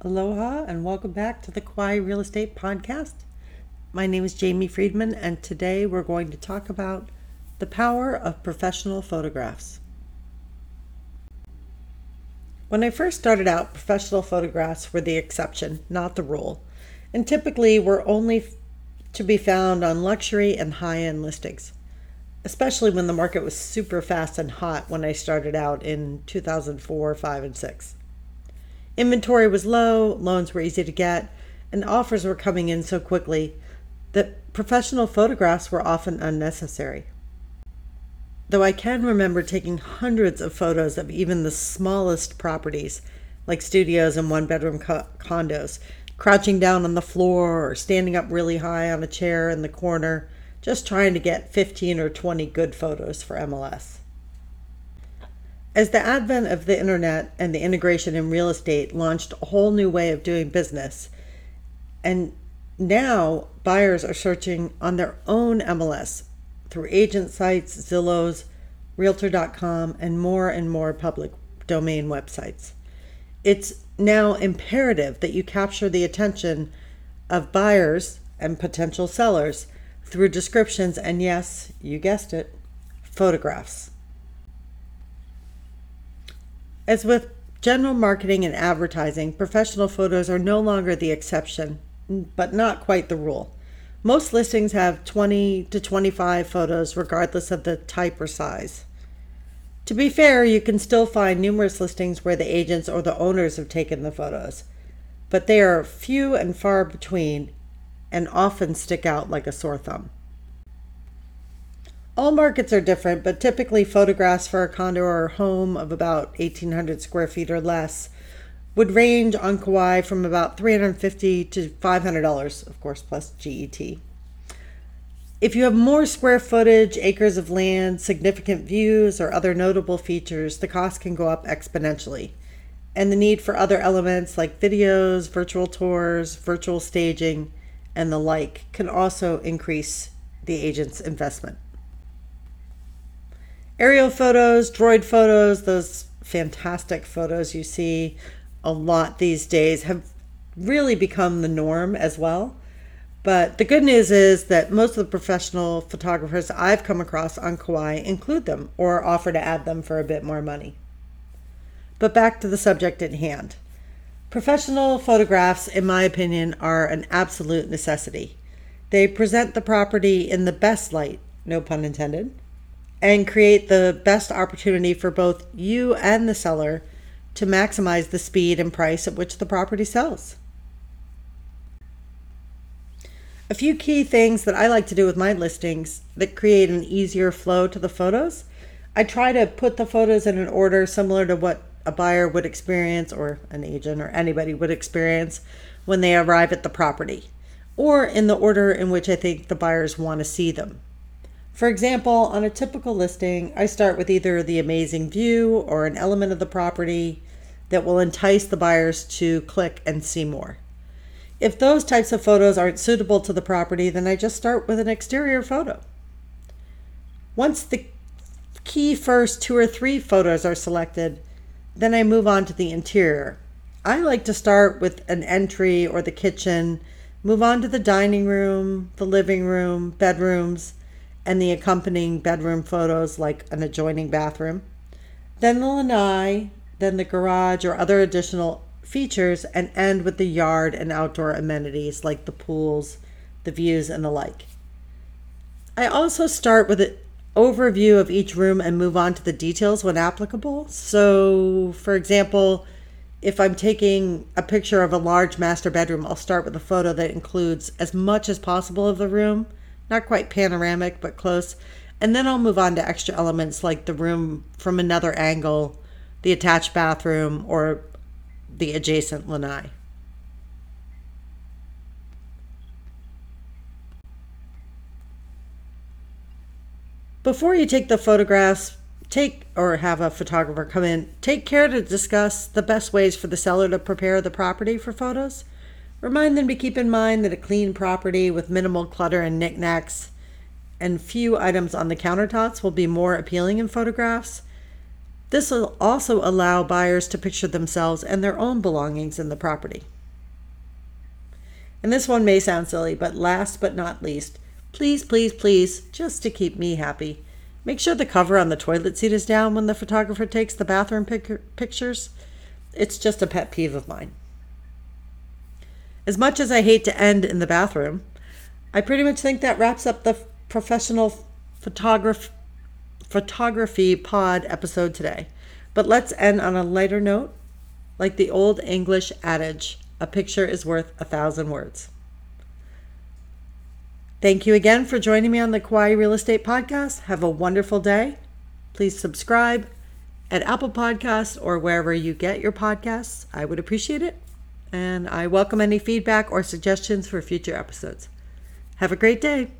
Aloha and welcome back to the Kauai Real Estate Podcast. My name is Jamie Friedman, and today we're going to talk about the power of professional photographs. When I first started out, professional photographs were the exception, not the rule, and typically were only to be found on luxury and high end listings, especially when the market was super fast and hot when I started out in 2004, 5, and 6. Inventory was low, loans were easy to get, and offers were coming in so quickly that professional photographs were often unnecessary. Though I can remember taking hundreds of photos of even the smallest properties, like studios and one bedroom co- condos, crouching down on the floor or standing up really high on a chair in the corner, just trying to get 15 or 20 good photos for MLS. As the advent of the internet and the integration in real estate launched a whole new way of doing business, and now buyers are searching on their own MLS through agent sites, Zillows, Realtor.com, and more and more public domain websites. It's now imperative that you capture the attention of buyers and potential sellers through descriptions and, yes, you guessed it, photographs. As with general marketing and advertising, professional photos are no longer the exception, but not quite the rule. Most listings have 20 to 25 photos, regardless of the type or size. To be fair, you can still find numerous listings where the agents or the owners have taken the photos, but they are few and far between and often stick out like a sore thumb. All markets are different, but typically photographs for a condo or home of about 1,800 square feet or less would range on Kauai from about 350 to $500, of course, plus GET. If you have more square footage, acres of land, significant views, or other notable features, the cost can go up exponentially. And the need for other elements like videos, virtual tours, virtual staging, and the like can also increase the agent's investment. Aerial photos, droid photos, those fantastic photos you see a lot these days have really become the norm as well. But the good news is that most of the professional photographers I've come across on Kauai include them or offer to add them for a bit more money. But back to the subject at hand. Professional photographs, in my opinion, are an absolute necessity. They present the property in the best light, no pun intended, and create the best opportunity for both you and the seller to maximize the speed and price at which the property sells. A few key things that I like to do with my listings that create an easier flow to the photos. I try to put the photos in an order similar to what a buyer would experience or an agent or anybody would experience when they arrive at the property, or in the order in which I think the buyers want to see them. For example, on a typical listing, I start with either the amazing view or an element of the property that will entice the buyers to click and see more. If those types of photos aren't suitable to the property, then I just start with an exterior photo. Once the key first two or three photos are selected, then I move on to the interior. I like to start with an entry or the kitchen, move on to the dining room, the living room, bedrooms, and the accompanying bedroom photos like an adjoining bathroom, then the lanai, then the garage or other additional features, and end with the yard and outdoor amenities like the pools, the views, and the like. I also start with an overview of each room and move on to the details when applicable. So, for example, if I'm taking a picture of a large master bedroom, I'll start with a photo that includes as much as possible of the room not quite panoramic, but close. And then I'll move on to extra elements like the room from another angle, the attached bathroom, or the adjacent lanai. Before you take the photographs, take or have a photographer come in, take care to discuss the best ways for the seller to prepare the property for photos. Remind them to keep in mind that a clean property with minimal clutter and knickknacks and few items on the countertops will be more appealing in photographs. This will also allow buyers to picture themselves and their own belongings in the property. And this one may sound silly, but last but not least, please, please, please, just to keep me happy, make sure the cover on the toilet seat is down when the photographer takes the bathroom pic- pictures. It's just a pet peeve of mine. As much as I hate to end in the bathroom, I pretty much think that wraps up the professional photograph photography pod episode today. But let's end on a lighter note, like the old English adage, a picture is worth a thousand words. Thank you again for joining me on the Kauai Real Estate Podcast. Have a wonderful day. Please subscribe at Apple Podcasts or wherever you get your podcasts. I would appreciate it and I welcome any feedback or suggestions for future episodes. Have a great day.